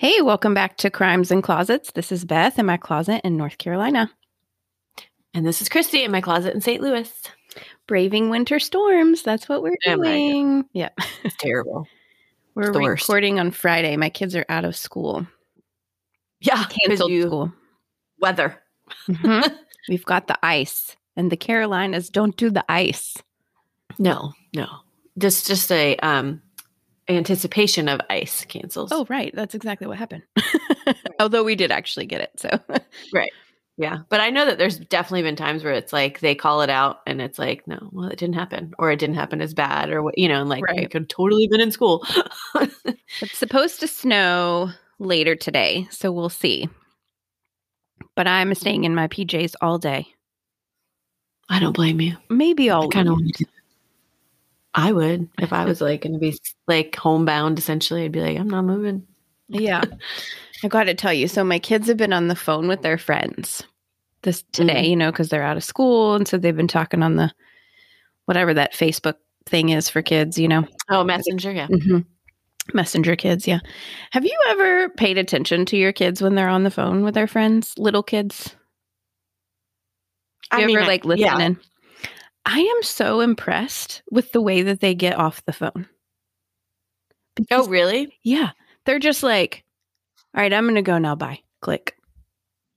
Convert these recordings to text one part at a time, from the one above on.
Hey, welcome back to Crimes and Closets. This is Beth in my closet in North Carolina. And this is Christy in my closet in St. Louis. Braving winter storms. That's what we're Oh doing. Yeah. It's terrible. We're worst. recording on Friday. My kids are out of school. Yeah. Canceled you- school. Weather. Mhm. We've got the ice. And the Carolinas don't do the ice. No, no. Just just a um anticipation of ice cancels. Oh, right. That's exactly what happened. Although we did actually get it. So right. yeah. But I know that there's definitely been times where it's like they call it out and it's like, no, well, it didn't happen. Or it didn't happen as bad or what you know, and like I Right. could totally been in school. it's supposed to snow later today. So we'll see. But I'm staying in my PJs all day. I don't blame you. Maybe all I kind of want to. I would if I was like going to be like homebound. Essentially, I'd be like, I'm not moving. Yeah. I got to tell you. So my kids have been on the phone with their friends this today, Mhm. you know, because they're out of school. And so they've been talking on the whatever that Facebook thing is for kids, you know, Oh, messenger, yeah. Mhm. messenger kids. Yeah. Have you ever paid attention to your kids when they're on the phone with their friends, little kids? You ever I- like yeah. I am so impressed with the way that they get off the phone. Oh, really? yeah. They're just like, all right, I'm going to go now. Bye. Click.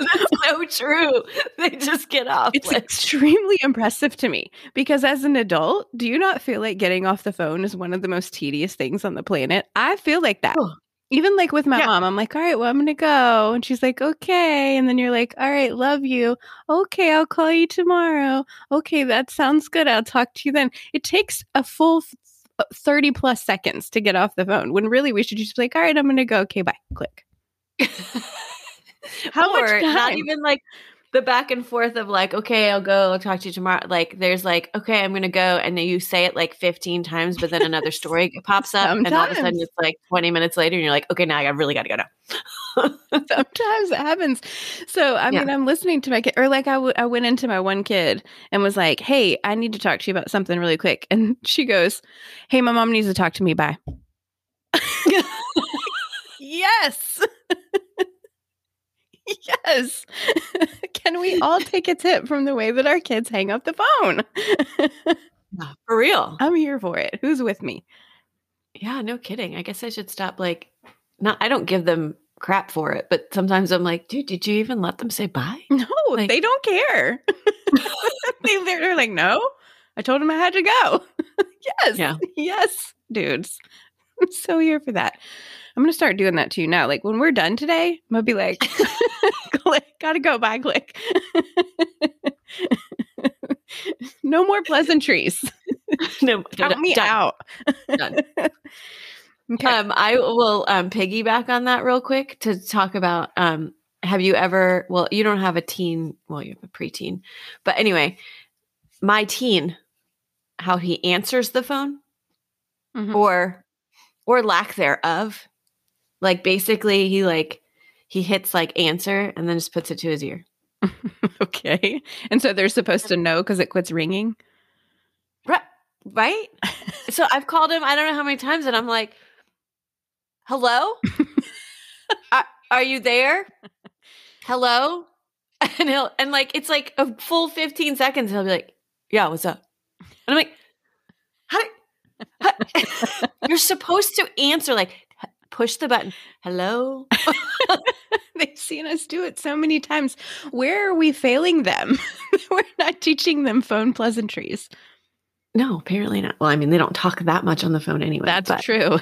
That's so true. They just get off. It's like- extremely impressive to me because as an adult, do you not feel like getting off the phone is one of the most tedious things on the planet? I feel like that. Oh. Even like with my Yeah. mom, I'm like, all right, well, I'm going to go. And she's like, okay. And then you're like, all right, love you. Okay, I'll call you tomorrow. Okay, that sounds good. I'll talk to you then. It takes a full uh, 30 plus seconds to get off the phone when really we should just be like, all right, I'm going to go. Okay, bye. Click. How much or not even like the back and forth of like, okay, I'll go, I'll talk to you tomorrow. Like there's like, okay, I'm gonna go, and then you say it like 15 times, but then another story pops up, and all of a sudden it's like 20 minutes later, and you're like, okay, now I really gotta go now. Sometimes it happens. So, I Yeah. mean, I'm listening to my kid, or like I, w- I went into my one kid and was like, hey, I need to talk to you about something really quick. And she goes, hey, my mom needs to talk to me. Bye. yes. yes. Can we all take a tip from the way that our kids hang up the phone? For real. I'm here for it. Who's with me? Yeah, no kidding. I guess I should stop like not I don't give them crap for it, but sometimes I'm like, dude, did you even let them say bye? No, Like- they don't care. they, they're like, no, I told him I had to go. yes. Yeah. Yes, dudes. I'm so here for that. I'm going to start doing that to you now. Like when we're done today, I'm going to be like, click, gotta go, bye, click. no more pleasantries. no, Count me done. out. Done. okay. Um, I will um, piggyback on that real quick to talk about. Um, have you ever? Well, you don't have a teen. Well, you have a preteen, but anyway, my teen, how he answers the phone Mhm. or or lack thereof, like basically he like he hits like answer and then just puts it to his ear. okay. And so they're supposed to know because it quits ringing. Right? Right? so I've called him. I don't know how many times, and I'm like, "Hello, are, are you there? Hello?" And he'll and like it's like a full 15 seconds. He'll be like, "Yeah, what's up?" And I'm like, "How? do- how- You're supposed to answer like push the button. Hello." They've seen us do it so many times. Where are we failing them? We're not teaching them phone pleasantries. No, apparently not. Well, I mean, they don't talk that much on the phone anyway. That's true.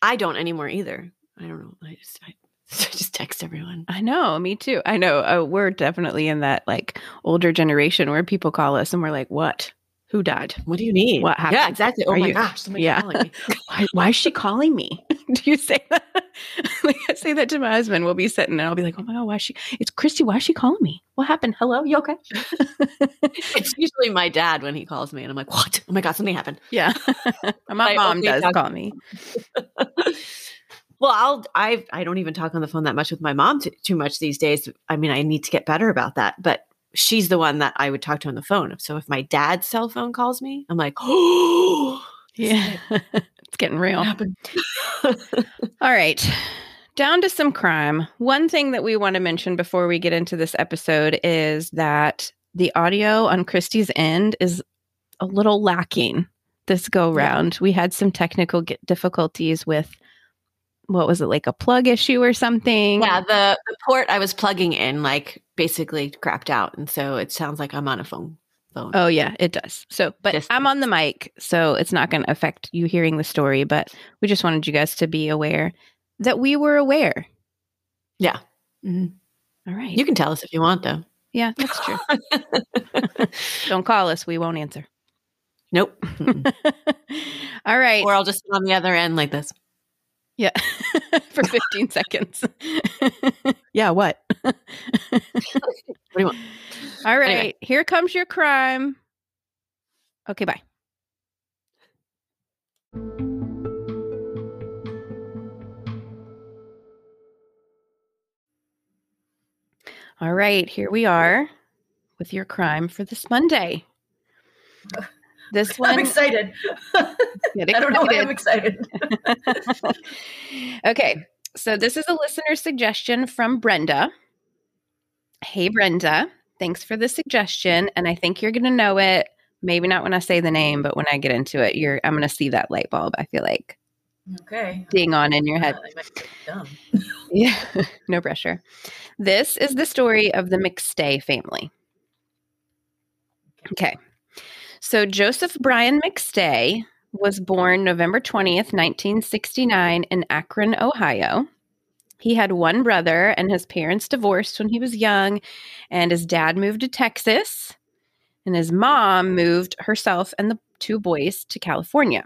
I don't anymore either. I don't know. I just I, I just text everyone. I know, me too. I know. Uh, we're definitely in that like older generation where people call us and we're like, "What? Who died? What do you need? What happened? Yeah, exactly. Oh Are my you- gosh, somebody's Yeah. calling me. Why, why is she calling me?" Do you say that? like I say that to my husband. We'll be sitting and I'll be like, "Oh my god, why is she? It's Christy. Why is she calling me? What happened? Hello, you okay?" it's usually my dad when he calls me, and I'm like, "What? Oh my god, something happened." yeah, my I mom does talk- call me. well, I'll I I don't even talk on the phone that much with my mom t- too much these days. I mean, I need to get better about that, but she's the one that I would talk to on the phone. So if my dad's cell phone calls me, I'm like, "Oh, Yeah. It's getting real. All right. Down to some crime. One thing that we want to mention before we get into this episode is that the audio on Christy's end is a little lacking this go round. We had some technical difficulties with what was it like a plug issue or something? yeah, the, the port I was plugging in like basically crapped out, and so it sounds like I'm on a phone. Phone. Oh yeah, it does. So, but Distance. I'm on the mic, so it's not going to affect you hearing the story, but we just wanted you guys to be aware that we were aware. Yeah, Mhm. All right. you can tell us if you want, though. yeah, that's true. Don't call us, we won't answer. Nope. All right. or I'll just sit on the other end like this. Yeah. For 15 seconds. yeah, what? What do you want? All right. Anyway. Here comes your crime. Okay, bye. All right, here we are with your crime for this Monday. This one. I'm excited. I don't know why I'm excited. okay, so this is a listener suggestion from Brenda. Hey, Brenda, thanks for the suggestion, and I think you're going to know it. Maybe not when I say the name, but when I get into it, you're I'm going to see that light bulb. I feel like Okay. ding on in your head. I might be dumb. Yeah, no pressure. This is the story of the McStay family. Okay. So Joseph Brian McStay was born November 20th, 1969, in Akron, Ohio. He had one brother, and his parents divorced when he was young, and his dad moved to Texas, and his mom moved herself and the two boys to California.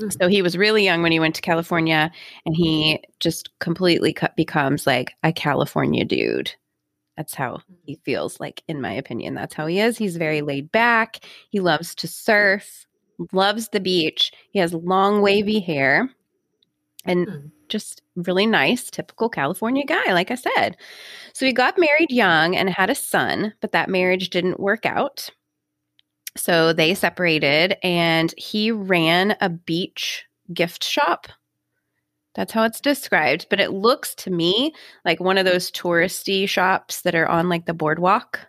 Mm. So he was really young when he went to California, and he just completely becomes like a California dude. That's how he feels like, in my opinion. That's how he is. He's very laid back. He loves to surf, loves the beach. He has long, wavy hair, and Hmm. just really nice, typical California guy, like I said. So he got married young and had a son, but that marriage didn't work out. So they separated, and he ran a beach gift shop. That's how it's described. But it looks to me like one of those touristy shops that are on like the boardwalk.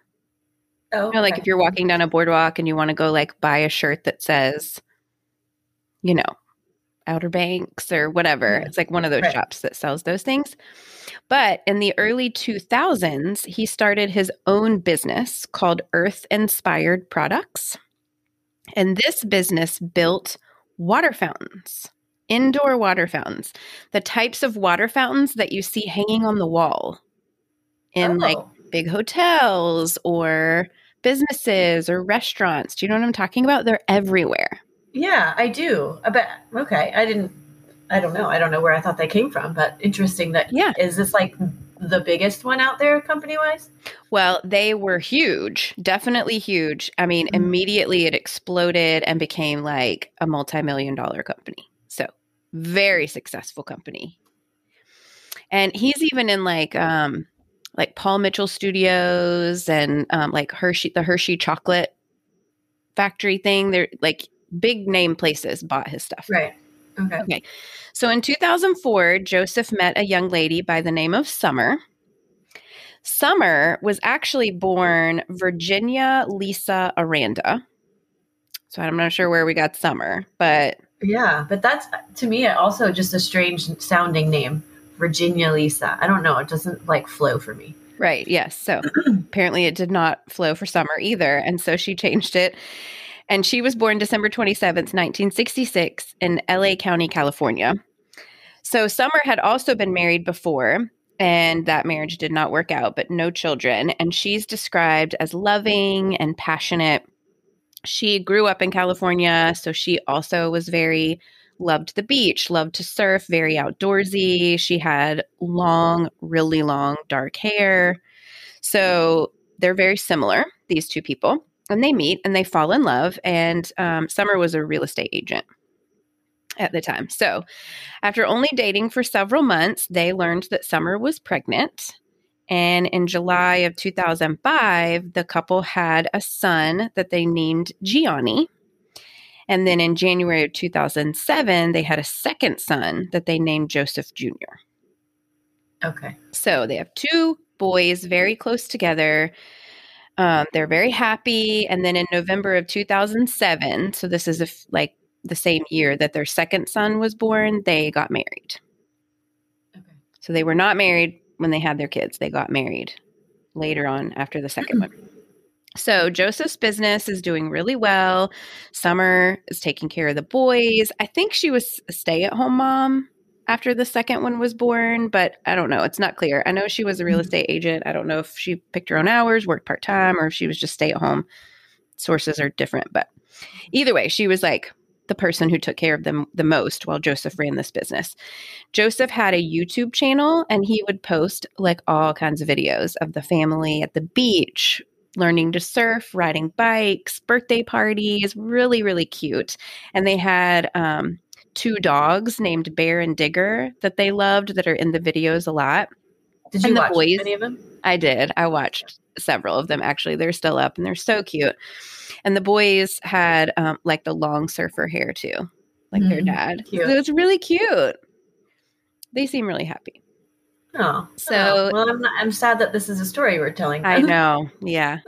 Oh, You know, like okay. if you're walking down a boardwalk and you want to go like buy a shirt that says, you know, Outer Banks or whatever. It's like one of those Right. shops that sells those things. But in the early 2000s, he started his own business called Earth Inspired Products. And this business built water fountains, indoor water fountains, the types of water fountains that you see hanging on the wall in like Oh, big hotels or businesses or restaurants. Do you know what I'm talking about? They're everywhere. yeah, I do. But. Okay, I didn't. I don't know. I don't know where I thought they came from, but interesting. That Yeah. is this like the biggest one out there, company wise? Well, they were huge, definitely huge. I mean, Mhm. immediately it exploded and became like a multi million dollar company. Very successful company. And he's even in like, um, like Paul Mitchell Studios and um, like Hershey, the Hershey chocolate factory thing. They're like big name places bought his stuff. Right. Okay. So in 2004, Joseph met a young lady by the name of Summer. Summer was actually born Virginia Lisa Aranda. So I'm not sure where we got Summer, but Yeah, but that's to me also just a strange sounding name, Virginia Lisa. I don't know. It doesn't like flow for me. right, yes. So apparently it did not flow for Summer either. And so she changed it. And she was born December 27th, 1966, in LA County, California. So Summer had also been married before, and that marriage did not work out, but no children. And she's described as loving and passionate. She grew up in California, so she also was very loved the beach, loved to surf, very outdoorsy. She had long, really long dark hair. So they're very similar, these two people. And they meet and they fall in love. And um, Summer was a real estate agent at the time. So after only dating for several months, they learned that Summer was pregnant. And in July of 2005, the couple had a son that they named Gianni. And then in January of 2007, they had a second son that they named Joseph Jr. Okay. So they have two boys very close together. Um, they're very happy. And then in November of 2007, so this is f like the same year that their second son was born, they got married. Okay. So they were not married when they had their kids. They got married later on after the second one. So Joseph's business is doing really well. Summer is taking care of the boys. I think she was a stay at home mom after the second one was born, but I don't know. It's not clear. I know she was a real Mhm. estate agent. I don't know if she picked her own hours, worked part time, or if she was just stay at home. Sources are different, but either way, she was like the person who took care of them the most while Joseph ran this business. Joseph had a YouTube channel and he would post like all kinds of videos of the family at the beach, learning to surf, riding bikes, birthday parties, really, really cute. And they had um, two dogs named Bear and Digger that they loved that are in the videos a lot. Did you And the watch boys- any of them? I did. I watched several of them actually. They're still up and they're so cute. And the boys had um, like the long surfer hair too, like their Mm, dad. cute. So it's really cute. They seem really happy. Oh, So- oh. well, I'm, not, I'm sad that this is a story we're telling. I know. Yeah.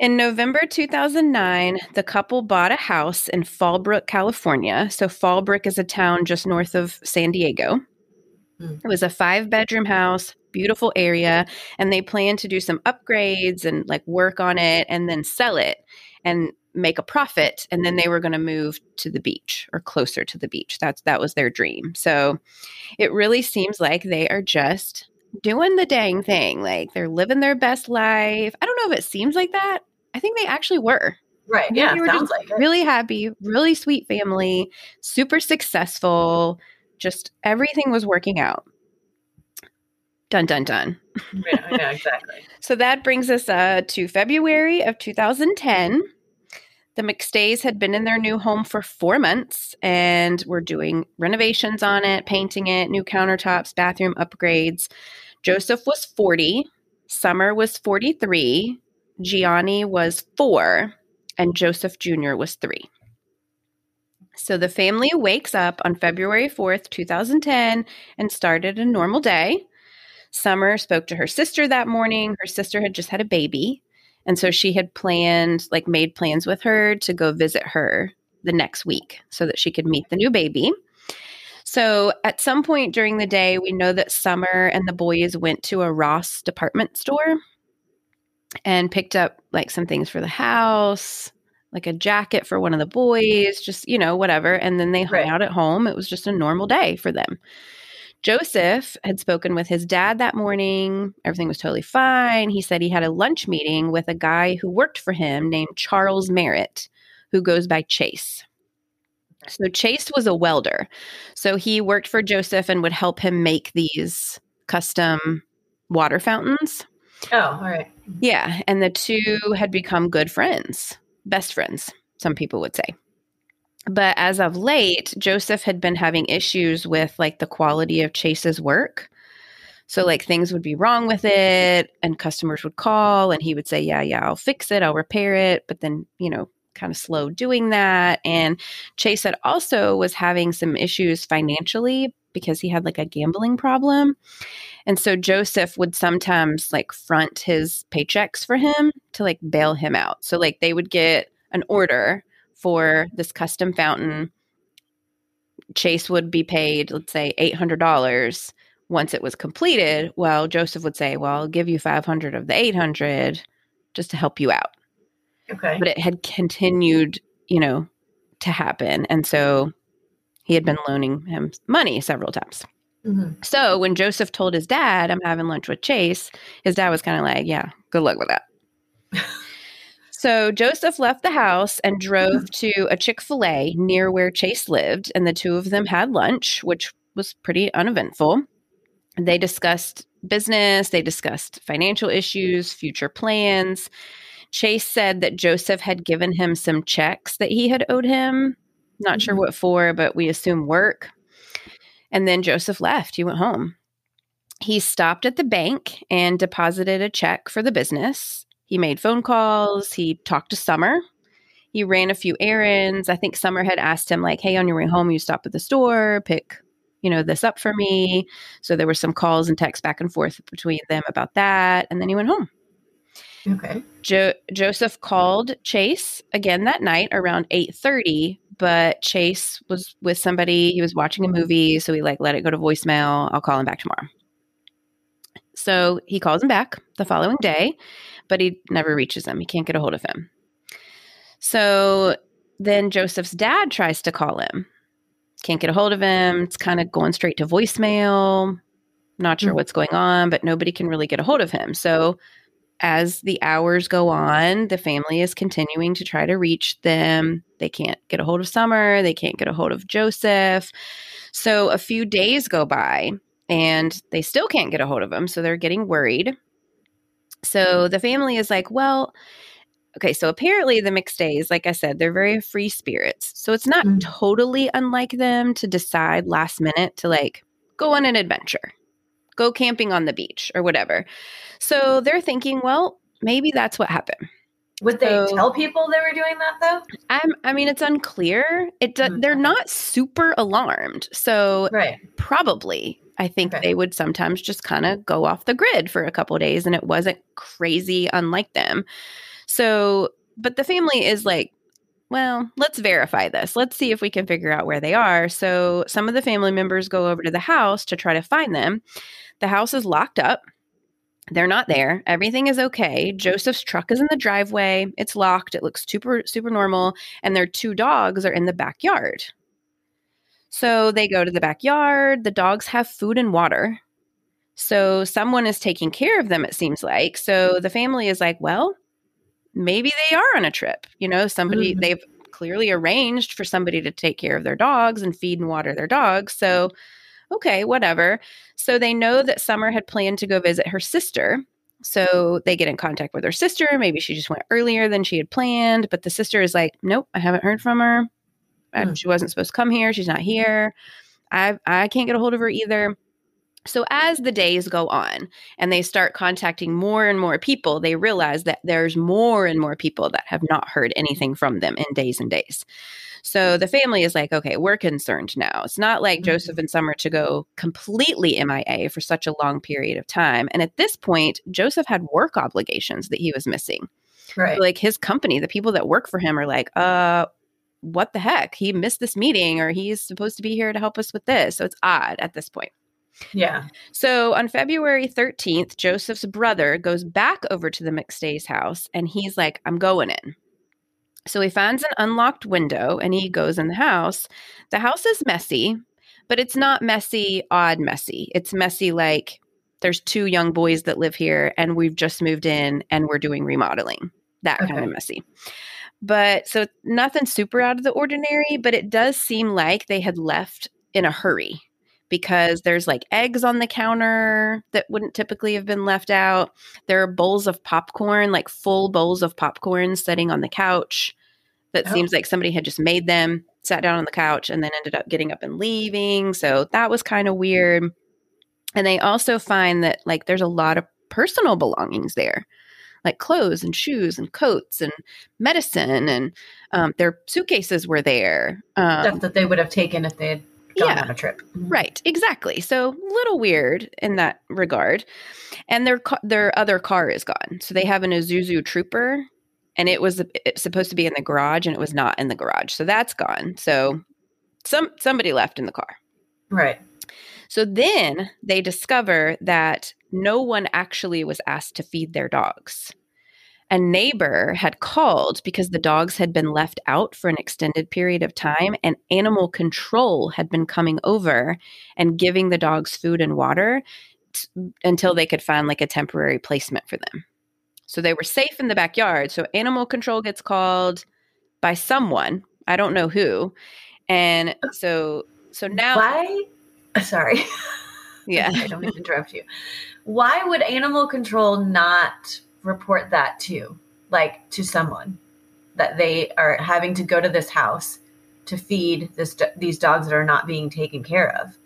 In November 2009, the couple bought a house in Fallbrook, California. So, Fallbrook is a town just north of San Diego. Hmm. It was a five bedroom house, beautiful area, and they planned to do some upgrades and like work on it and then sell it and make a profit. And then they were going to move to the beach or closer to the beach. That's that was their dream. So, it really seems like they are just doing the dang thing. Like they're living their best life. I don't know if it seems like that. I think they actually were Right. Yeah, they were sounds just like it. really happy, really sweet family, super successful. Just everything was working out. Dun dun dun. yeah, yeah, exactly. So that brings us uh, to February of 2010. The McStays had been in their new home for four months and were doing renovations on it, painting it, new countertops, bathroom upgrades. Joseph was 40, Summer was 43, Gianni was four, and Joseph Jr. was three. So the family wakes up on February 4th, 2010, and started a normal day. Summer spoke to her sister that morning. Her sister had just had a baby. And so she had planned, like, made plans with her to go visit her the next week so that she could meet the new baby. So at some point during the day, we know that Summer and the boys went to a Ross department store and picked up like some things for the house, like a jacket for one of the boys, just, you know, whatever. And then they hung Right. out at home. It was just a normal day for them. Joseph had spoken with his dad that morning. Everything was totally fine. He said he had a lunch meeting with a guy who worked for him named Charles Merritt, who goes by Chase. So Chase was a welder. So he worked for Joseph and would help him make these custom water fountains. Oh, all right. Yeah. And the two had become good friends, best friends, some people would say. But as of late, Joseph had been having issues with like the quality of Chase's work. So, like, things would be wrong with it, and customers would call, and he would say, Yeah, yeah, I'll fix it, I'll repair it. But then, you know, kind of slow doing that. And Chase had also was having some issues financially because he had like a gambling problem. And so Joseph would sometimes like front his paychecks for him to like bail him out. So like they would get an order for this custom fountain. Chase would be paid, let's say $800 once it was completed. Well, Joseph would say, "Well, I'll give you 500 of the 800 just to help you out." Okay. But it had continued, you know, to happen. And so he had been loaning him money several times. Mhm. So when Joseph told his dad, I'm having lunch with Chase, his dad was kind of like, yeah, good luck with that. so Joseph left the house and drove to a Chick fil A near where Chase lived, and the two of them had lunch, which was pretty uneventful. They discussed business, they discussed financial issues, future plans. Chase said that Joseph had given him some checks that he had owed him. Not sure Mhm. what for, but we assume work. And then Joseph left. He went home. He stopped at the bank and deposited a check for the business. He made phone calls. He talked to Summer. he ran a few errands. I think Summer had asked him, like, hey, on your way home, you stop at the store, pick, you know, this up for me. So there were some calls and texts back and forth between them about that. And then he went home. Okay. Jo- Joseph called Chase again that night around 8:30, but Chase was with somebody. He was watching a movie, so he like let it go to voicemail. I'll call him back tomorrow. So he calls him back the following day, but he never reaches him. He can't get a hold of him. So then Joseph's dad tries to call him. Can't get a hold of him. It's kind of going straight to voicemail. Not sure Mhm. what's going on, but nobody can really get a hold of him. So as the hours go on, the family is continuing to try to reach them. They can't get a hold of Summer. They can't get a hold of Joseph. So a few days go by and they still can't get a hold of him. So they're getting worried. So the family is like, well, okay, so apparently the McStays, like I said, they're very free spirits. So it's not Mm. totally unlike them to decide last minute to like go on an adventure, go camping on the beach or whatever. So they're thinking, well, maybe that's what happened. Would they So- tell people they were doing that though? I'm, I mean, it's unclear. It do, Mm. they're not super alarmed. So Right. probably i think Okay. they would sometimes just kind of go off the grid for a couple days and it wasn't crazy unlike them. So but the family is like well let's verify this. Let's see if we can figure out where they are. So some of the family members go over to the house to try to find them. The house is locked up. They're not there. Everything is okay. Joseph's truck is in the driveway. It's locked. It looks super super normal. And their two dogs are in the backyard so they go to the backyard. The dogs have food and water. So someone is taking care of them, it seems like. So the family is like, well, maybe they are on a trip. You know, somebody, Mhm. they've clearly arranged for somebody to take care of their dogs and feed and water their dogs. So, okay, whatever. So they know that Summer had planned to go visit her sister. So they get in contact with her sister. Maybe she just went earlier than she had planned, but the sister is like, nope, I haven't heard from her. Hmm. She wasn't supposed to come here. She's not here. I I can't get a hold of her either. So as the days go on and they start contacting more and more people, they realize that there's more and more people that have not heard anything from them in days and days. So the family is like, okay, we're concerned now. It's not like Mhm. Joseph and Summer to go completely MIA for such a long period of time. And at this point, Joseph had work obligations that he was missing Right. like his company, the people that work for him are like, uh, what the heck? He missed this meeting or he's supposed to be here to help us with this. So it's odd at this point. yeah. So on February 13th, Joseph's brother goes back over to the McStay's house and he's like, I'm going in. So he finds an unlocked window and he goes in the house. The house is messy, but it's not messy, odd messy. It's messy like there's two young boys that live here and we've just moved in and we're doing remodeling. That kind of messy. But so nothing super out of the ordinary, but it does seem like they had left in a hurry because there's like eggs on the counter that wouldn't typically have been left out. There are bowls of popcorn, like full bowls of popcorn sitting on the couch that Oh. seems like somebody had just made them, sat down on the couch, and then ended up getting up and leaving. So that was kind of weird. And they also find that like there's a lot of personal belongings there. Like clothes and shoes and coats and medicine, and um, their suitcases were there. Um, Stuff that they would have taken if they had gone yeah. on a trip. Mhm. Right, exactly. So a little weird in that regard. And their ca- their other car is gone. So they have an Isuzu Trooper, and it was supposed to be in the garage, and it was not in the garage. So that's gone. So some somebody left in the car. Right. So then they discover that no one actually was asked to feed their dogs. A neighbor had called because the dogs had been left out for an extended period of time, and animal control had been coming over and giving the dogs food and water t- until they could find like a temporary placement for them. So they were safe in the backyard. So animal control gets called by someone, I don't know who. And so so now Why? Sorry. yeah. I don't to interrupt you. Why would animal control not report that to, like, to someone that they are having to go to this house to feed this these dogs that are not being taken care of?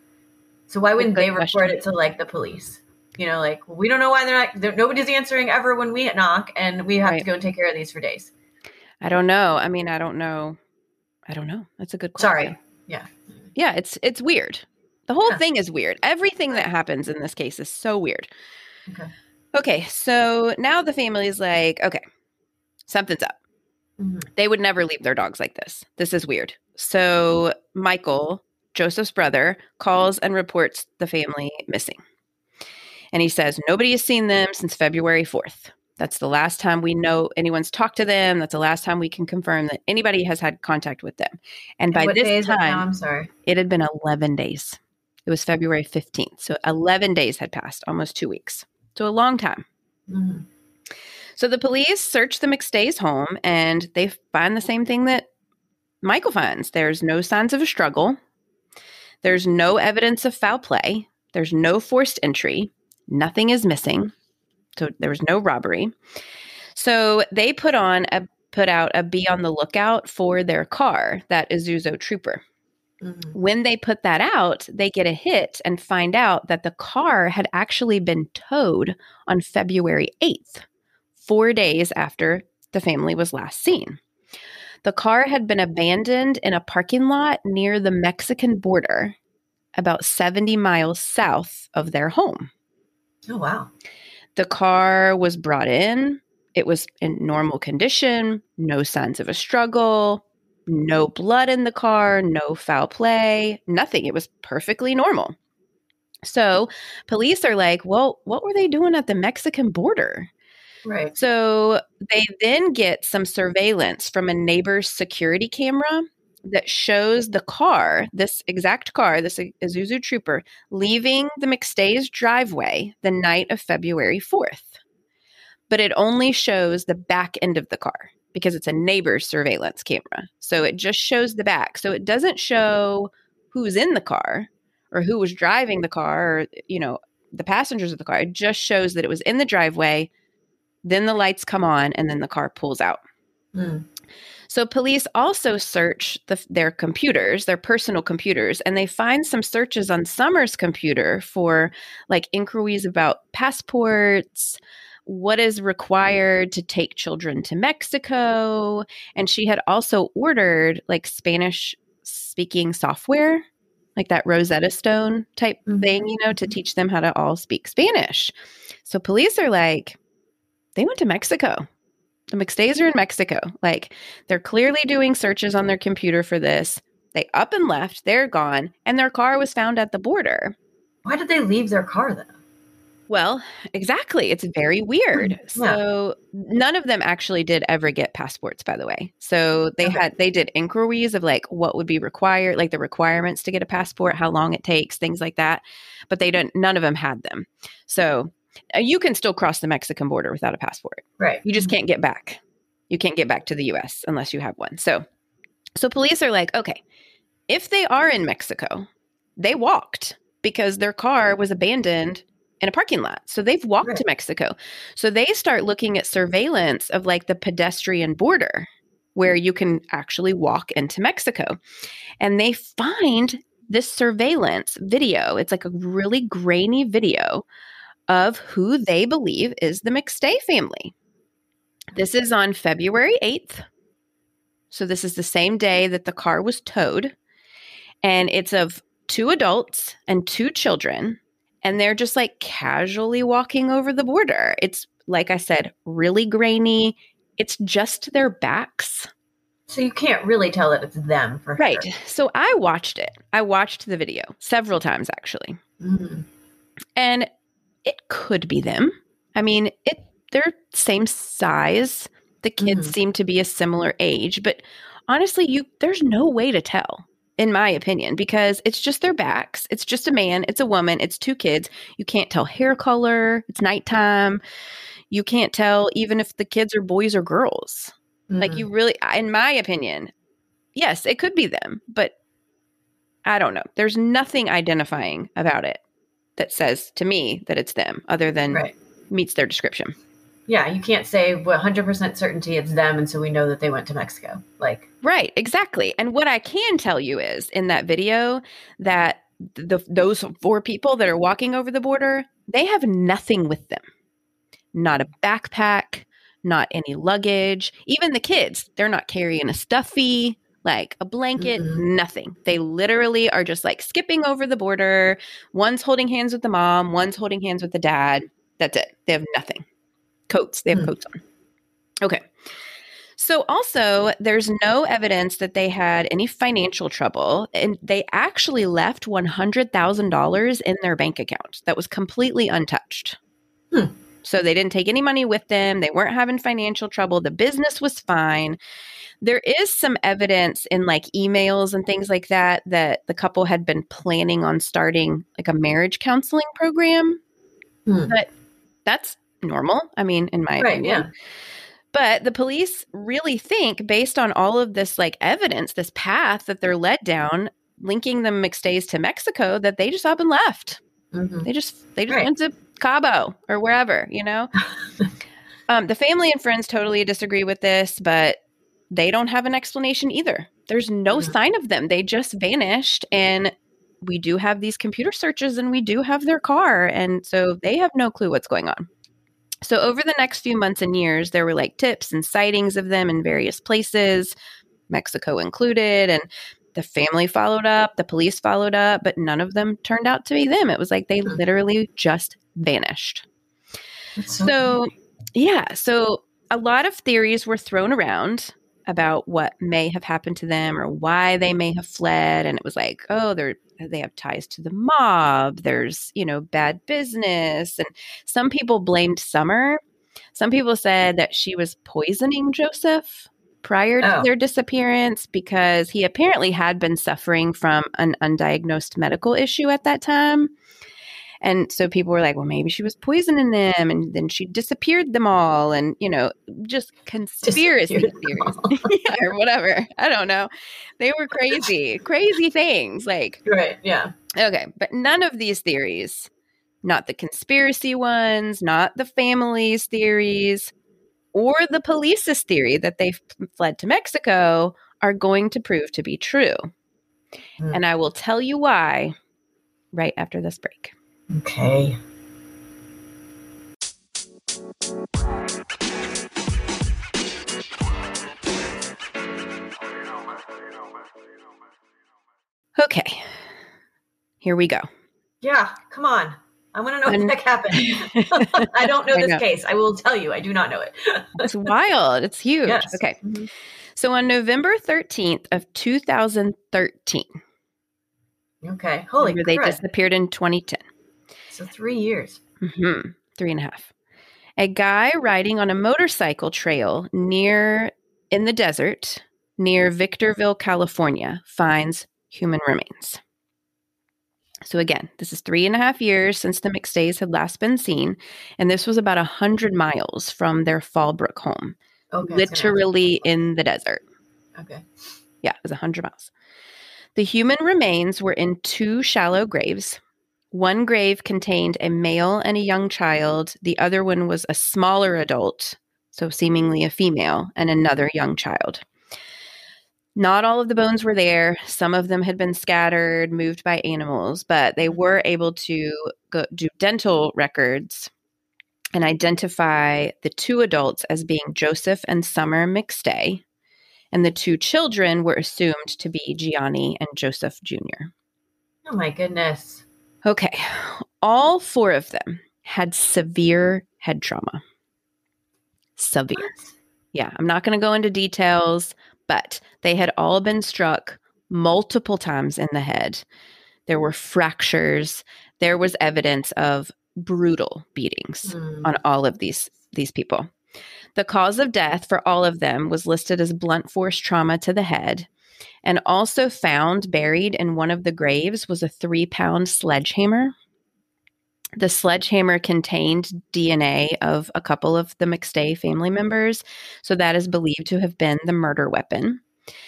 So why wouldn't they report question. it to like the police? You know, like well, we don't know why they're not. They're, nobody's answering ever when we knock, and we have Right. to go and take care of these for days. I don't know. I mean, I don't know. I don't know. That's a good question. Sorry. Yeah. Yeah, it's it's weird. The whole Yeah. thing is weird. Everything that happens in this case is so weird. Okay. Okay, so now the family's like, okay, something's up. Mhm. They would never leave their dogs like this. This is weird. So Michael, Joseph's brother, calls and reports the family missing. And he says, nobody has seen them since February 4th. That's the last time we know anyone's talked to them. That's the last time we can confirm that anybody has had contact with them. And by day this now? time, I'm sorry. it had been 11 days. It was February 15th. So 11 days had passed, almost two weeks. So a long time. Mhm. So the police search the McStay's home and they find the same thing that Michael finds. There's no signs of a struggle. There's no evidence of foul play. There's no forced entry. Nothing is missing. So there was no robbery. So they put on a put out a be on the lookout for their car, that Isuzu Trooper. Mhm. When they put that out, they get a hit and find out that the car had actually been towed on February 8th, four days after the family was last seen. The car had been abandoned in a parking lot near the Mexican border, about 70 miles south of their home. Oh wow. The car was brought in. It was in normal condition, no signs of a struggle, no mm. blood in the car, no foul play, nothing. It was perfectly normal. So, mm. police are like, well, what were they doing at the Mexican border? Right. So, they then get some surveillance from a neighbor's security camera that shows the car, this exact car, this Isuzu Trooper, leaving the McStay's driveway the night of February 4th. But it only shows the back end of the car because it's a neighbor's surveillance camera. So it just shows the back. So it doesn't show who's in the car or who was driving the car or, you know, the passengers of the car. It just shows that it was in the driveway. Then the lights come on and then the car pulls out. Mm. So police also search the, their computers, their personal computers, and they find some searches on Summer's computer for like inquiries about passports, what is required to take children to Mexico, and she had also ordered like Spanish speaking software, like that Rosetta Stone type thing, mm-hmm. you know, to teach them how to all speak Spanish. So police are like they went to Mexico. The McStays are in Mexico. Like they're clearly doing searches on their computer for this. They up and left, they're gone, and their car was found at the border. Why did they leave their car though? Well, exactly. It's very weird. Yeah. So none of them actually did ever get passports, by the way. So they Okay. had they did inquiries of like what would be required, like the requirements to get a passport, how long it takes, things like that. But they don't none of them had them. So uh, you can still cross the Mexican border without a passport. Right. You just can't get back. You can't get back to the US unless you have one. So so police are like, okay, if they are in Mexico, they walked because their car was abandoned in a parking lot. So they've walked Right. to Mexico. So they start looking at surveillance of like the pedestrian border where mm. you can actually walk into Mexico. And they find this surveillance video. It's like a really grainy video of who they believe is the McStay family. This is on February 8th. So this is the same day that the car was towed. And it's of two adults and two children. And they're just like casually walking over the border. It's, like I said, really grainy. It's just their backs. So you can't really tell that it's them for Right. sure. So I watched it. I watched the video several times actually. Mhm. and it could be them. I mean, it they're same size. The kids Mhm. seem to be a similar age, but honestly, you there's no way to tell in my opinion because it's just their backs. It's just a man, it's a woman, it's two kids. You can't tell hair color. It's nighttime. You can't tell even if the kids are boys or girls. Like Mhm. you really in my opinion, yes, it could be them, but I don't know. There's nothing identifying about it that says to me that it's them other than right. meets their description. Yeah, you can't say 100% certainty it's them, and so we know that they went to Mexico. Like, Right, exactly. And what I can tell you is in that video that the those four people that are walking over the border, they have nothing with them. Not a backpack, not any luggage. Even the kids, they're not carrying a stuffy, like a blanket, Mhm. nothing. They literally are just like skipping over the border. One's holding hands with the mom, one's holding hands with the dad. That's it. They have nothing. Coats, they have Hmm. coats on. Okay. So, also, there's no evidence that they had any financial trouble, and they actually left $100,000 in their bank account that was completely untouched. Hmm. So, they didn't take any money with them. They weren't having financial trouble. The business was fine. There is some evidence in like emails and things like that that the couple had been planning on starting like a marriage counseling program. Hmm. But that's normal. I mean, in my Right, opinion. yeah. But the police really think, based on all of this like evidence, this path that they're led down, linking the McStays to Mexico, that they just up and left. Mhm. They just they just Right. went to Cabo or wherever, you know. um, the family and friends totally disagree with this, but they don't have an explanation either. There's no Mhm. sign of them. They just vanished, and we do have these computer searches, and we do have their car, and so they have no clue what's going on. So over the next few months and years, there were like tips and sightings of them in various places, Mexico included, and the family followed up, the police followed up, but none of them turned out to be them. It was like they Hmm. literally just vanished. That's so, So, yeah, so a lot of theories were thrown around about what may have happened to them or why they may have fled and it was like, oh, they're they have ties to the mob. There's, you know, bad business and some people blamed Summer. Some people said that she was poisoning Joseph prior to Oh. their disappearance because he apparently had been suffering from an undiagnosed medical issue at that time. And so people were like, well, maybe she was poisoning them and then she disappeared them all and, you know, just conspiracy theories yeah, or whatever. I don't know. They were crazy, crazy things. Like, right, yeah. okay, but none of these theories, not the conspiracy ones, not the family's theories, or the police's theory that they fled to Mexico are going to prove to be true. Hmm. And I will tell you why right after this break. Okay. Okay, here we go. Yeah, come on. I want to know what the heck happened. I don't know I this know. case. I will tell you, I do not know it. It's wild. It's huge. Yes. Okay. Mhm. So on November 13th of 2013, Okay. Holy they disappeared in 2010. So three years. hmm Three and a half. A guy riding on a motorcycle trail near in the desert near Victorville, California, finds human remains. So again, this is three and a half years since the McStays had last been seen, and this was about a hundred miles from their Fallbrook home, Okay. Literally in the desert. Okay. Yeah, it was a 100 miles. The human remains were in two shallow graves. One grave contained a male and a young child. The other one was a smaller adult, so seemingly a female, and another young child. Not all of the bones were there. Some of them had been scattered, moved by animals, but they mm-hmm. were able to go, do dental records and identify the two adults as being Joseph and Summer McStay and the two children were assumed to be Gianni and Joseph Jr. Oh my goodness. Okay, all four of them had severe head trauma. Severe. What? Yeah, I'm not going to go into details, but they had all been struck multiple times in the head. There were fractures. There was evidence of brutal beatings Hmm. on all of these these people. The cause of death for all of them was listed as blunt force trauma to the head. And also found buried in one of the graves was a three pound sledgehammer. The sledgehammer contained DNA of a couple of the McStay family members. So that is believed to have been the murder weapon.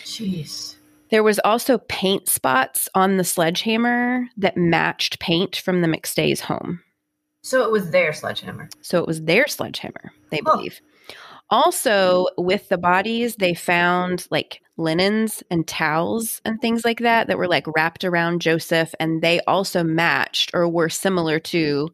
Jeez. There was also paint spots on the sledgehammer that matched paint from the McStay's home. So it was their sledgehammer. So it was their sledgehammer, they believe. Also, with the bodies, they found like linens and towels and things like that that were like wrapped around Joseph, and they also matched or were similar to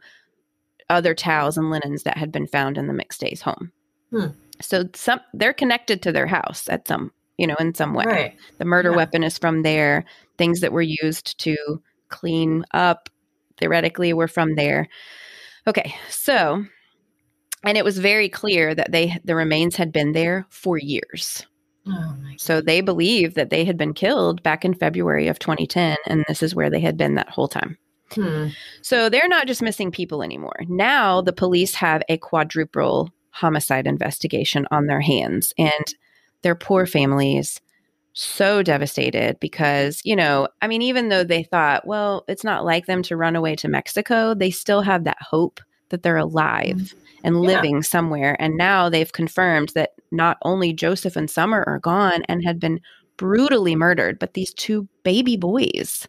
other towels and linens that had been found in the McStay's home. Hmm. So some they're connected to their house at some, you know, in some way. Right. The murder Yeah. weapon is from there. Things that were used to clean up theoretically were from there. Okay, so and it was very clear that they the remains had been there for years. Oh So they believe that they had been killed back in February of 2010 and this is where they had been that whole time. Hmm. So they're not just missing people anymore. Now the police have a quadruple homicide investigation on their hands and their poor families so devastated because, you know, I mean even though they thought, well, it's not like them to run away to Mexico, they still have that hope that they're alive and Yeah. living somewhere and now they've confirmed that not only Joseph and Summer are gone and had been brutally murdered, but these two baby boys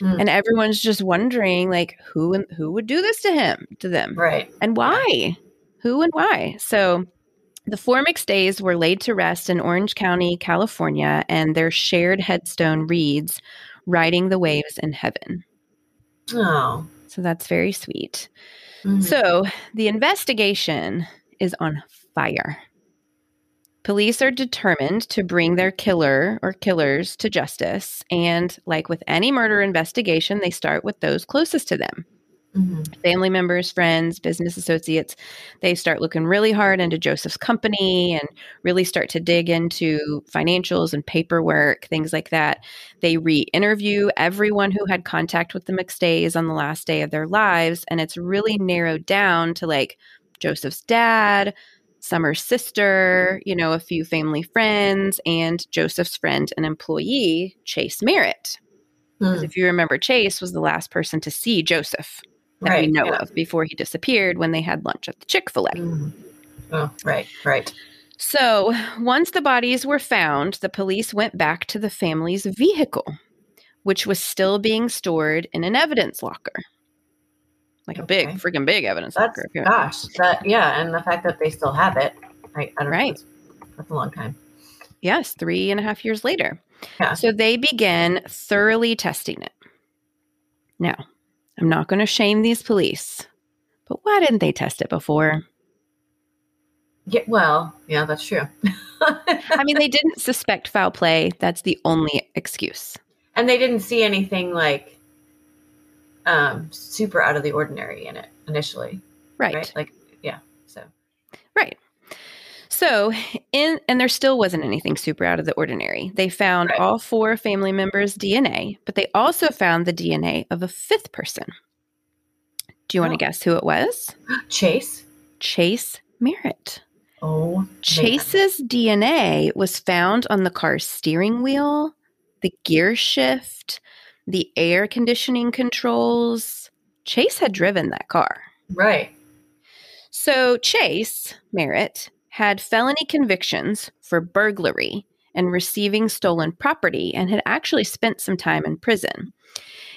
Hmm. and everyone's just wondering like who and who would do this to him to them Right. and why who and why so the four McStays were laid to rest in Orange County, California, and their shared headstone reads, Riding the Waves in Heaven. Oh. So that's very sweet. Mhm. So the investigation is on fire. Police are determined to bring their killer or killers to justice. And like with any murder investigation, they start with those closest to them Mhm. family members, friends, business associates. They start looking really hard into Joseph's company and really start to dig into financials and paperwork, things like that. They re interview everyone who had contact with the McStays on the last day of their lives. And it's really narrowed down to like Joseph's dad, Summer's sister, you know, a few family friends, and Joseph's friend and employee, Chase Merritt. Hmm. if you remember, Chase was the last person to see Joseph that we know yeah. of before he disappeared when they had lunch at the Chick fil A. Mhm. Oh, right. Right. So, once the bodies were found, the police went back to the family's vehicle, which was still being stored in an evidence locker. Like a big, freaking big evidence That's locker. gosh. That yeah, and the fact that they still have it. I, I don't Right. know. That's, that's a long time. Yes, three and a half years later. Yeah. So they began thoroughly testing it. Now, I'm not going to shame these police, but why didn't they test it before? Yeah. Well. Yeah. That's true. I mean, they didn't suspect foul play. That's the only excuse. and they didn't see anything like um super out of the ordinary in it initially Right. right, like yeah so Right. So, in and there still wasn't anything super out of the ordinary. They found Right. all four family members' DNA, but they also mm-hmm. found the DNA of a fifth person. Do you want Oh. to guess who it was? chase Chase Merritt. oh man. Chase's DNA was found on the car's steering wheel, the gear shift, the air conditioning controls. Chase had driven that car. right So Chase Merritt had felony convictions for burglary and receiving stolen property and had actually spent some time in prison.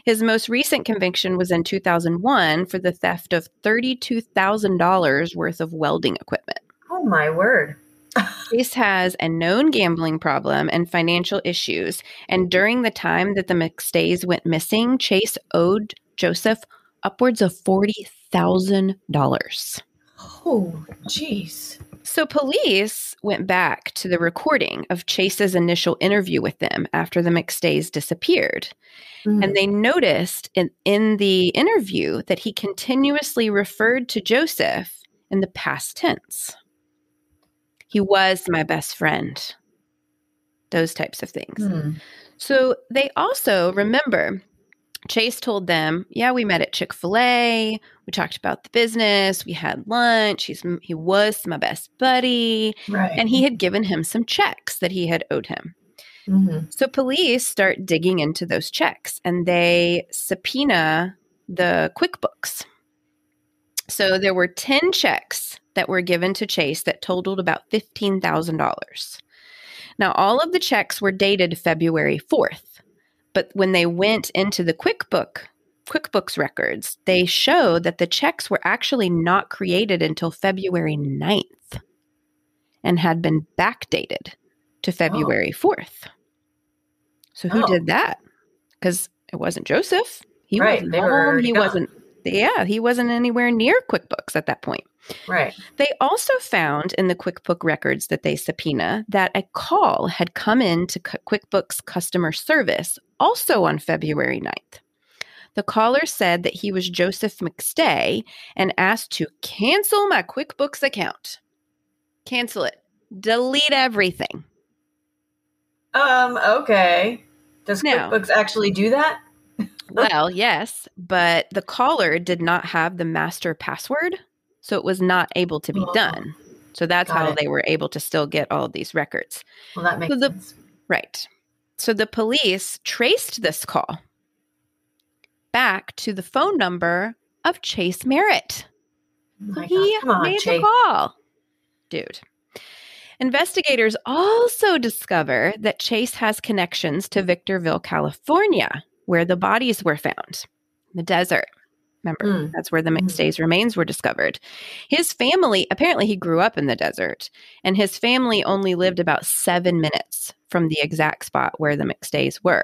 His most recent conviction was in 2001 for the theft of $32,000 worth of welding equipment. oh my word Chase has a known gambling problem and financial issues. And during the time that the McStays went missing, Chase owed Joseph upwards of $40,000. oh jeez So police went back to the recording of Chase's initial interview with them after the McStays disappeared. Mhm. And they noticed in, in the interview that he continuously referred to Joseph in the past tense. He was my best friend. Those types of things. Hmm. So they also remember Chase told them, Yeah, we met at Chick fil A. We talked about the business. We had lunch. He's, he was my best buddy. right And he had given him some checks that he had owed him. Mhm. So police start digging into those checks and they subpoena the QuickBooks. So there were 10 checks that were given to Chase that totaled about $15,000. Now, all of the checks were dated February 4th, but when they went into the QuickBook QuickBooks records, they show that the checks were actually not created until February 9th and had been backdated to February 4th. So who Oh. did that? Because it wasn't Joseph. He Right, wasn't home. He gone. wasn't Yeah, he wasn't anywhere near QuickBooks at that point. Right. They also found in the QuickBook records that they subpoena that a call had come in to QuickBooks customer service also on February 9th. The caller said that he was Joseph McStay and asked to cancel my QuickBooks account. Cancel it. Delete everything. Um, okay. Does Now- QuickBooks actually do that? Well, yes, but the caller did not have the master password, so it was not able to be Oh, done. So that's how it. they were able to still get all these records. Well, that makes So the- sense. Right. So the police traced this call back to the phone number of Chase Merritt. Oh my he on, made Chase. the call. Dude. Investigators also discover that Chase has connections to Victorville, California, where the bodies were found, the desert. Remember, Mm. that's where the Mm. McStay's remains were discovered. His family, apparently, he grew up in the desert, and his family only lived about seven minutes from the exact spot where the McStays were.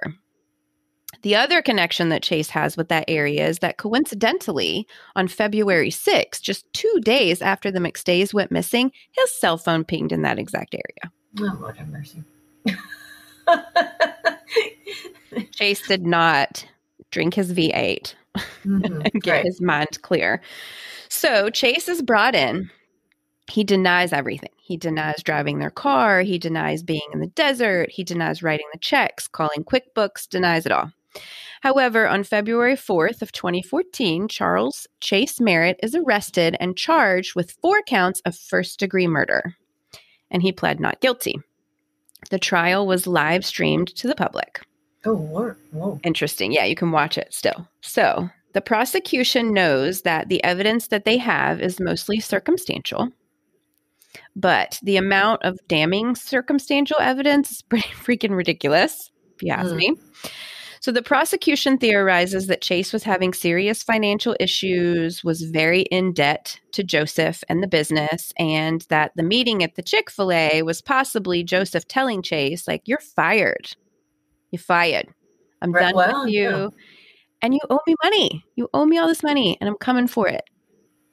The other connection that Chase has with that area is that coincidentally, on February 6th, just two days after the McStays went missing, his cell phone pinged in that exact area. Oh, Lord have mercy. Chase did not drink his V8 Mhm, and get right. his mind clear. So Chase is brought in. He denies everything. He denies driving their car. He denies being in the desert. He denies writing the checks, calling QuickBooks, denies it all. However, on February 4th of 2014, Charles Chase Merritt is arrested and charged with four counts of first-degree murder. And he pled not guilty. The trial was live streamed to the public. Oh, Lord. Whoa. Interesting. Yeah, you can watch it still. So the prosecution knows that the evidence that they have is mostly circumstantial, but the amount of damning circumstantial evidence is pretty freaking ridiculous, if you ask Mm. me. So the prosecution theorizes that Chase was having serious financial issues, was very in debt to Joseph and the business, and that the meeting at the Chick fil A was possibly Joseph telling Chase, like, you're fired. You fired. I'm Right, done well, with you. yeah. And you owe me money. You owe me all this money, and I'm coming for it.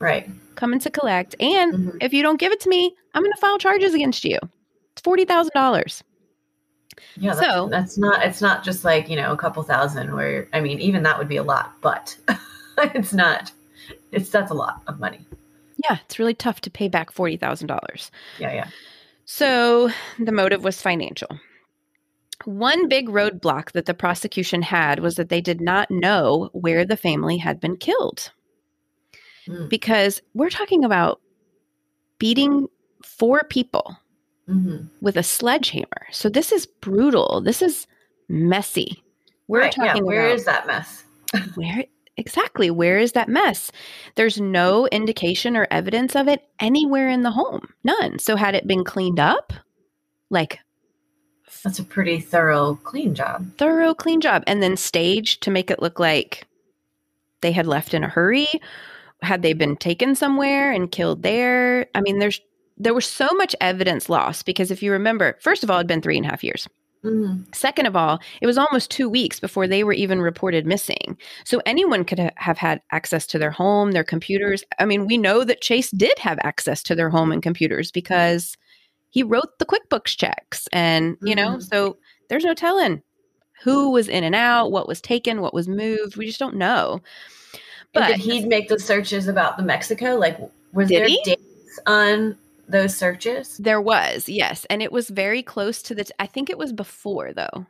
Right. Coming to collect. And Mhm. if you don't give it to me, I'm going to file charges against you. It's $40,000. Yeah. That's, So- that's not, it's not just like, you know, a couple thousand where, I mean, even that would be a lot, but it's not, it's, that's a lot of money. Yeah, it's really tough to pay back $40,000. Yeah. Yeah. So the motive was financial. One big roadblock that the prosecution had was that they did not know where the family had been killed. Mm. Because we're talking about beating four people hmm with a sledgehammer. So this is brutal. This is messy. We're right. Yeah. talking Where about is that mess? where exactly where is that mess? There's no indication or evidence of it anywhere in the home. None. So had it been cleaned up? Like That's a pretty thorough, clean job. thorough clean job. And then staged to make it look like they had left in a hurry. Had they been taken somewhere and killed there. I mean there's there was so much evidence lost because if you remember first of all it'd been three and a half years. Hmm second of all it was almost two weeks before they were even reported missing. So anyone could ha- have had access to their home their computers. I mean we know that chase did have access to their home and computers because he wrote the quickbooks checks and you know Mhm. so there's no telling who was in and out what was taken what was moved we just don't know But but did he make the searches about the Mexico? Like, was there he? dates on those searches? there was yes and it was very close to the t- i think it was before though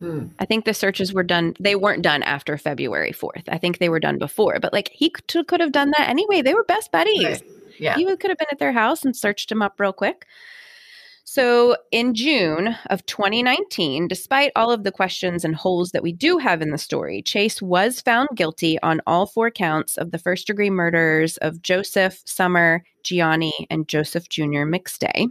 Hmm. I think the searches were done. They weren't done after February 4th. I think they were done before. But like he could, could have done that anyway. They were best buddies. Right. Yeah. He would- could have been at their house and searched him up real quick. So in June of 2019, despite all of the questions and holes that we do have in the story, Chase was found guilty on all four counts of the first degree murders of Joseph, Summer, Gianni, and Joseph Jr. McStay.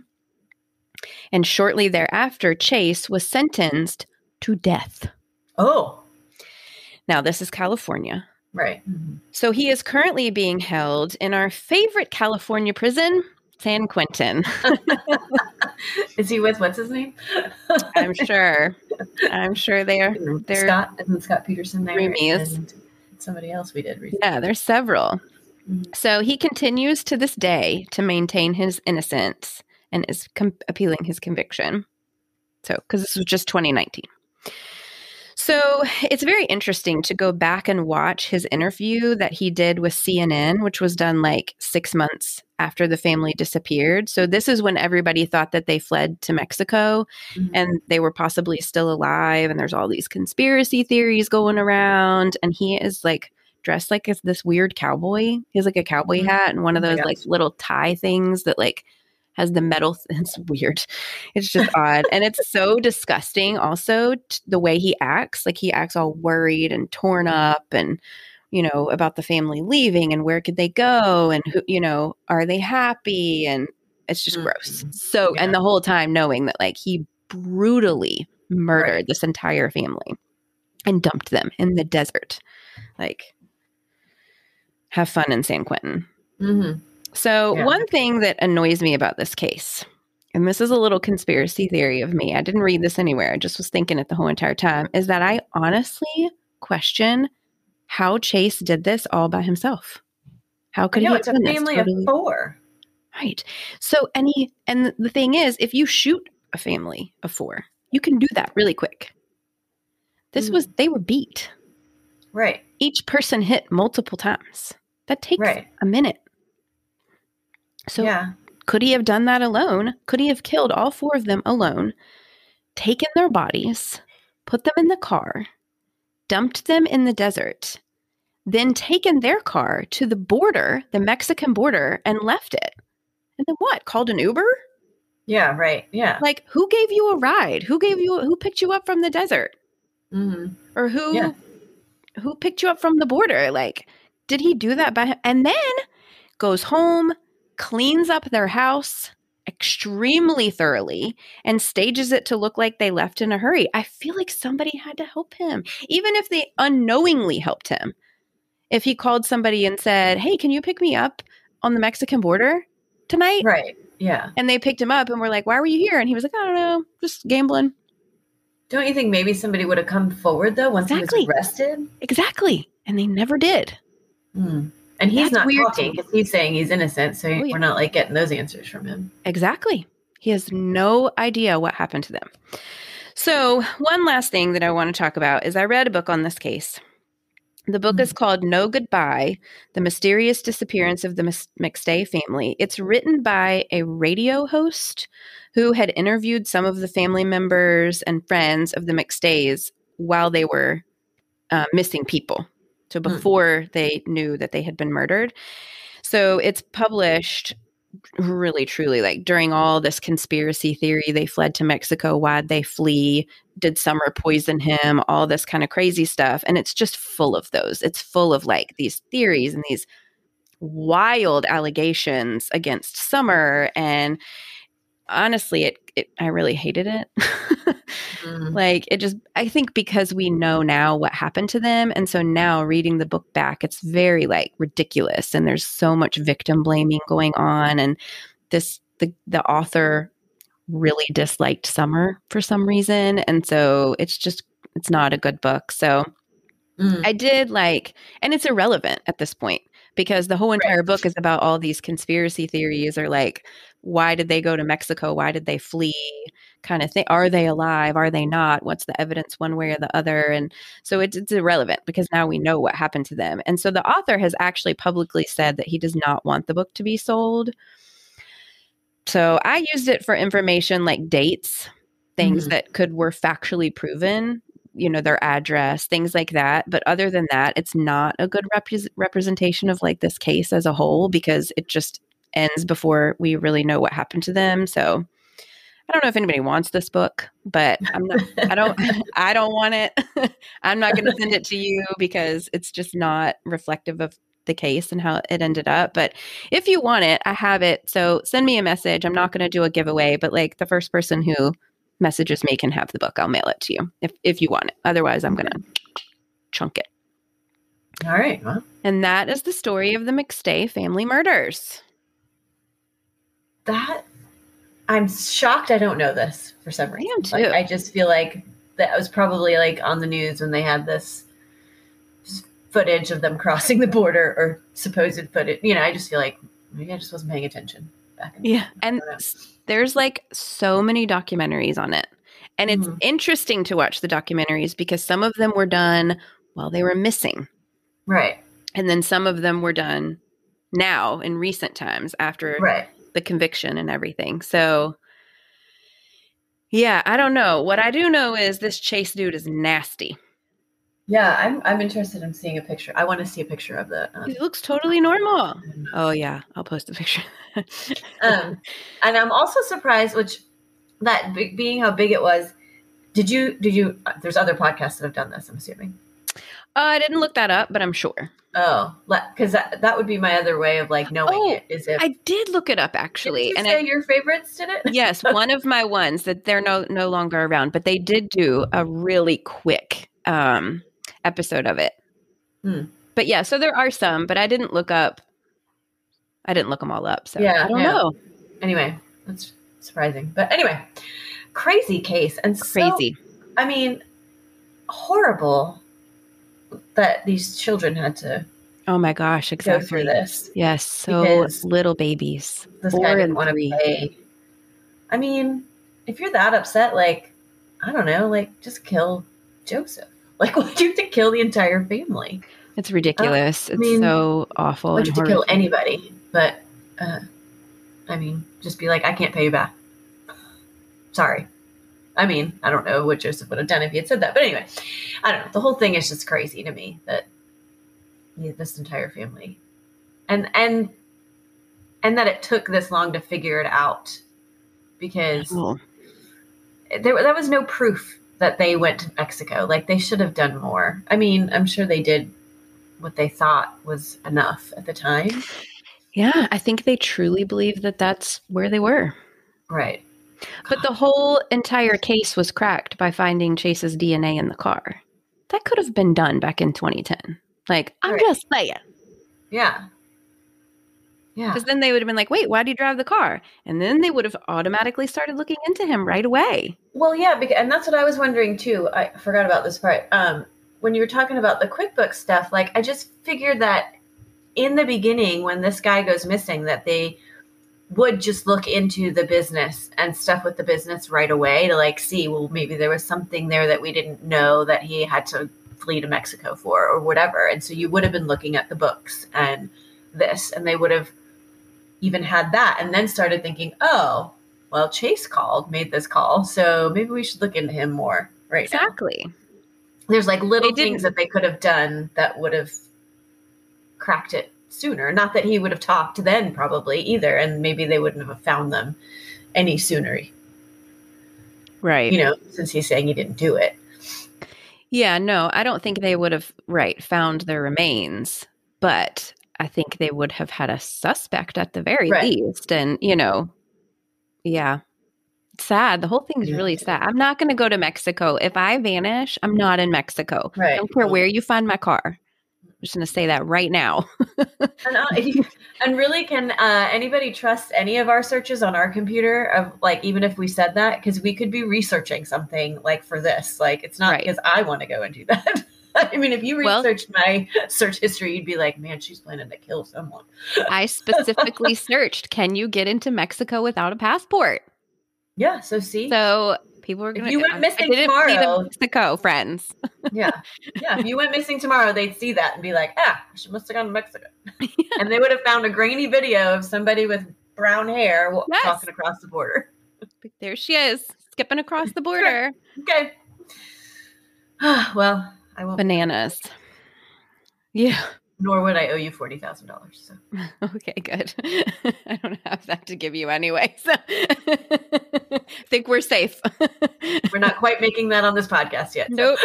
And shortly thereafter, Chase was sentenced to death. Oh, Now, this is California. right. Mhm. So he is currently being held in our favorite California prison, San Quentin. Is he with what's his name? I'm sure. I'm sure they are. they're Scott. Isn't Scott Peterson there? And somebody else we did recently. Yeah, there's several. Mhm. So he continues to this day to maintain his innocence and is com- appealing his conviction. So, because this was just 2019. So it's very interesting to go back and watch his interview that he did with CNN, which was done like six months after the family disappeared. So this is when everybody thought that they fled to Mexico Mhm. and they were possibly still alive. And there's all these conspiracy theories going around. And he is like dressed like this weird cowboy. He has like a cowboy Mhm. hat and one of Oh those like little tie things that like has the metal. It's weird. It's just odd. And it's so disgusting also t- the way he acts. Like he acts all worried and torn up and, you know, about the family leaving and where could they go and who, you know, are they happy? And it's just gross. Mhm. So, Yeah. and the whole time knowing that like he brutally murdered Right. this entire family and dumped them in the desert. Like, have fun in San Quentin. Mhm. So, Yeah. one thing that annoys me about this case, and this is a little conspiracy theory of me, I didn't read this anywhere, I just was thinking it the whole entire time, is that I honestly question how Chase did this all by himself. How I could know he it's a have done this family totally- of four. Right. So, any and the thing is, if you shoot a family of four, you can do that really quick. This Mm. was, they were beat. Right. Each person hit multiple times. That takes Right. a minute. So, yeah. could he have done that alone? Could he have killed all four of them alone, taken their bodies, put them in the car, dumped them in the desert, then taken their car to the border, the Mexican border, and left it? And then what? Called an Uber? Yeah. Right. Yeah. Like, who gave you a ride? Who gave you, who picked you up from the desert? hmm Or who, Yeah. who picked you up from the border? Like, did he do that by? And then goes home, cleans up their house extremely thoroughly, and stages it to look like they left in a hurry. I feel like somebody had to help him, even if they unknowingly helped him. If he called somebody and said, Hey, can you pick me up on the Mexican border tonight? Right. Yeah. And they picked him up and were like, Why were you here? And he was like, I don't know, just gambling. Don't you think maybe somebody would have come forward though once Exactly. he was arrested? Exactly. And they never did. Hmm. And he's That's not weird talking because he's saying he's innocent, so Oh, yeah. we're not like getting those answers from him. Exactly. He has no idea what happened to them. So, one last thing that I want to talk about is I read a book on this case. The book is called No Goodbye The Mysterious Disappearance of the McStay Family. It's written by a radio host who had interviewed some of the family members and friends of the McStays while they were uh, missing people. So, mm. before they knew that they had been murdered. So, it's published really truly like during all this conspiracy theory they fled to mexico why'd they flee? Did summer poison him? All this kind of crazy stuff and it's just full of those. It's full of like these theories and these wild allegations against summer and honestly it, it i really hated it Mhm. like it just i think because we know now what happened to them and so now reading the book back it's very like ridiculous and there's so much victim blaming going on and this the the author really disliked summer for some reason and so it's just it's not a good book so Mhm. I did like, and it's irrelevant at this point because the whole entire book is about all these conspiracy theories or like, why did they go to Mexico? Why did they flee? Kind of thing. Are they alive? Are they not? What's the evidence one way or the other? And so it's, it's irrelevant because now we know what happened to them. And so the author has actually publicly said that he does not want the book to be sold. So I used it for information like dates, things Mhm. that could were factually proven you know their address things like that but other than that it's not a good repres representation of like this case as a whole because it just ends before we really know what happened to them so i don't know if anybody wants this book but i'm not i don't i don't want it. I'm not going to send it to you because it's just not reflective of the case and how it ended up but if you want it i have it so send me a message. I'm not going to do a giveaway but like the first person who messages me can have the book. I'll mail it to you if, if you want it. Otherwise, I'm going to chunk it. All right. Well, And that is the story of the McStay family murders. that I'm shocked I don't know this for some reason. I am Like, too. I just feel like that was probably like on the news when they had this footage of them crossing the border or supposed footage. You know, I just feel like maybe I just wasn't paying attention back in Yeah. And don't know. s- there's like so many documentaries on it. And it's Mhm. interesting to watch the documentaries because some of them were done while they were missing. Right. And then some of them were done now in recent times after Right. the conviction and everything. So, yeah, I don't know. What I do know is this Chase dude is nasty. Yeah, I'm I'm interested in seeing a picture. I want to see a picture of the um, He looks totally normal. Oh, yeah, I'll post a picture. um and I'm also surprised which that be- being how big it was. Did you did you uh, there's other podcasts that have done this, I'm assuming. Uh, I didn't look that up, but I'm sure. Oh, because that, that would be my other way of like knowing Oh, it is if I did look it up actually. And say I, your favorites did it. yes, one of my ones that they're no no longer around, but they did do a really quick um episode of it. Hmm. But yeah, so there are some, but I didn't look up. I didn't look them all up, so Yeah, I don't yeah. know. Anyway, that's surprising, but anyway, crazy case and so- Crazy. I mean, horrible that these children had to oh my gosh, Exactly. go through this. Yes, so little babies. This Four guy didn't want to pay. I mean, if you're that upset, like, I don't know, like, just kill Joseph. Like, why do you have to kill the entire family? It's ridiculous. it's mean, so awful. Why and do you have to kill anybody? But, uh, I mean, just be like, I can't pay you back. Sorry. I mean, I don't know what Joseph would have done if he had said that. But anyway, I don't know. The whole thing is just crazy to me that yeah, this entire family and and and that it took this long to figure it out because Oh, there that was no proof that they went to Mexico. Like they should have done more. I mean, I'm sure they did what they thought was enough at the time. yeah, I think they truly believe that that's where they were. Right. But the whole entire case was cracked by finding Chase's DNA in the car. That could have been done back in 2010. Like, I'm Right. just saying. Yeah. Yeah. Because then they would have been like, wait, why do you drive the car? And then they would have automatically started looking into him right away. Well, yeah, because, and that's what I was wondering too. I forgot about this part. Um, when you were talking about the QuickBooks stuff, like I just figured that in the beginning, when this guy goes missing, that they would just look into the business and stuff with the business right away to like see, well, maybe there was something there that we didn't know that he had to flee to Mexico for or whatever. And so you would have been looking at the books and this, and they would have even had that and then started thinking, oh, well, Chase called, made this call, so maybe we should look into him more right now. Exactly. There's like little things that they could have done that would have cracked it sooner. Not that he would have talked then, probably either, and maybe they wouldn't have found them any sooner. Right. You know, since he's saying he didn't do it. Yeah, no, I don't think they would have, right, found their remains, but I think they would have had a suspect at the very Right. least. And, you know, yeah, it's sad. The whole thing is really sad. I'm not going to go to Mexico. If I vanish, I'm not in Mexico. I don't care where you find my car. I'm just going to say that right now. And, uh, and really, can uh, anybody trust any of our searches on our computer? Of like, even if we said that, because we could be researching something like for this. Like, it's not Right. because I want to go and do that. I mean, if you Well- researched my search history, you'd be like, "Man, she's planning to kill someone." I specifically searched, can you get into Mexico without a passport? Yeah. So see, So people are If going to. you went missing tomorrow- Mexico, friends. yeah, yeah. If you went missing tomorrow, they'd see that and be like, "Ah, she must have gone to Mexico," and they would have found a grainy video of somebody with brown hair Yes. walking across the border. There she is, skipping across the border. Okay. well, I won't. Bananas. Yeah. Nor would I owe you forty thousand dollars. So Okay, good. I don't have that to give you anyway. So I think we're safe. we're not quite making that on this podcast yet. so. nope.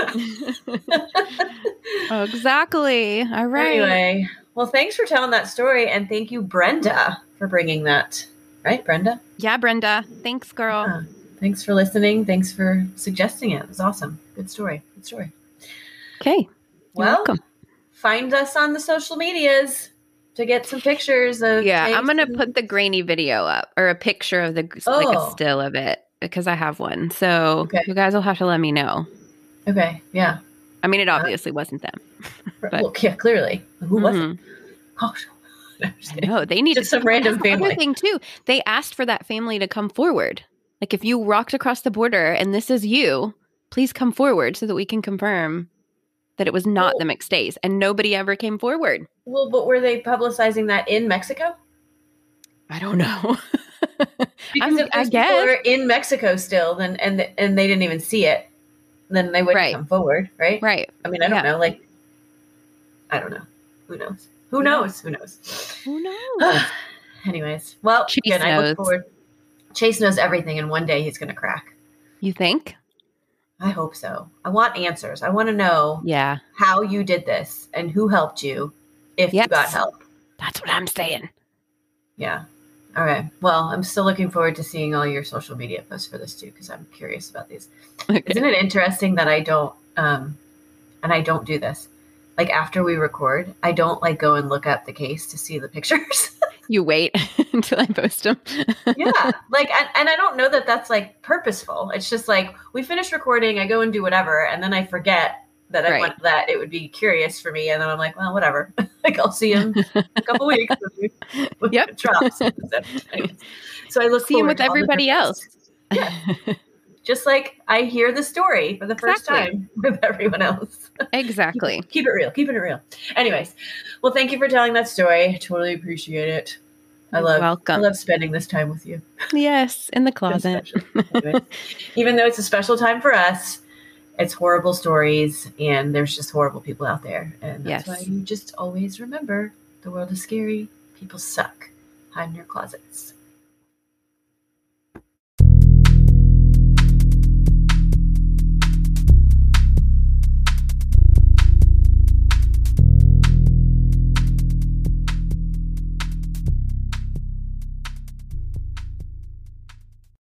oh, exactly. All right. Anyway, well, thanks for telling that story, and thank you, Brenda, for bringing that. Right, Brenda. Yeah, Brenda. Thanks, girl. Uh, thanks for listening. Thanks for suggesting it. It was awesome. Good story. Good story. Okay. Well, welcome. find us on the social medias to get some pictures of. Yeah, I'm gonna and- put the grainy video up or a picture of the like a Oh. still of it because I have one. So Okay. you guys will have to let me know. Okay. Yeah. I mean, it obviously wasn't them. But- well, yeah, clearly. Who was it? Mhm. Gosh. No, I'm just kidding. No, they need Just some random family. thing too. They asked for that family to come forward. Like if you walked across the border and this is you, please come forward so that we can confirm that it was not Well- the McStays. And nobody ever came forward. Well, but were they publicizing that in Mexico? I don't know. Because if I those people guess. are in Mexico still, then and and they didn't even see it, then they wouldn't Right. come forward, right? right. I mean, I don't Yeah. know. Like, I don't know. Who knows? Who knows? Who knows? Who knows? Anyways, well, Chase again, I look forward. Chase knows everything, and one day he's going to crack. you think? I hope so. I want answers. I want to know Yeah. how you did this and who helped you, if you got help. That's what I'm saying. Yeah. All right. Well, I'm still looking forward to seeing all your social media posts for this too, because I'm curious about these. Okay. Isn't it interesting that I don't, um, and I don't do this. Like after we record, I don't like go and look up the case to see the pictures. You wait until I post them. yeah like and, and i don't know that that's like purposeful it's just like we finish recording i go and do whatever and then i forget that i Right. want that it would be curious for me and then i'm like well whatever like i'll see him a couple weeks Yep. it drops so, i look See him with everybody else. Yeah. just like i hear the story for the first Exactly. time with everyone else exactly. keep it real keeping it real anyways well thank you for telling that story totally appreciate it i love i love spending this time with you Yes, in the closet. even though it's a special time for us, it's horrible stories and there's just horrible people out there. And that's Yes. why you just always remember the world is scary. People suck. Hide in your closets.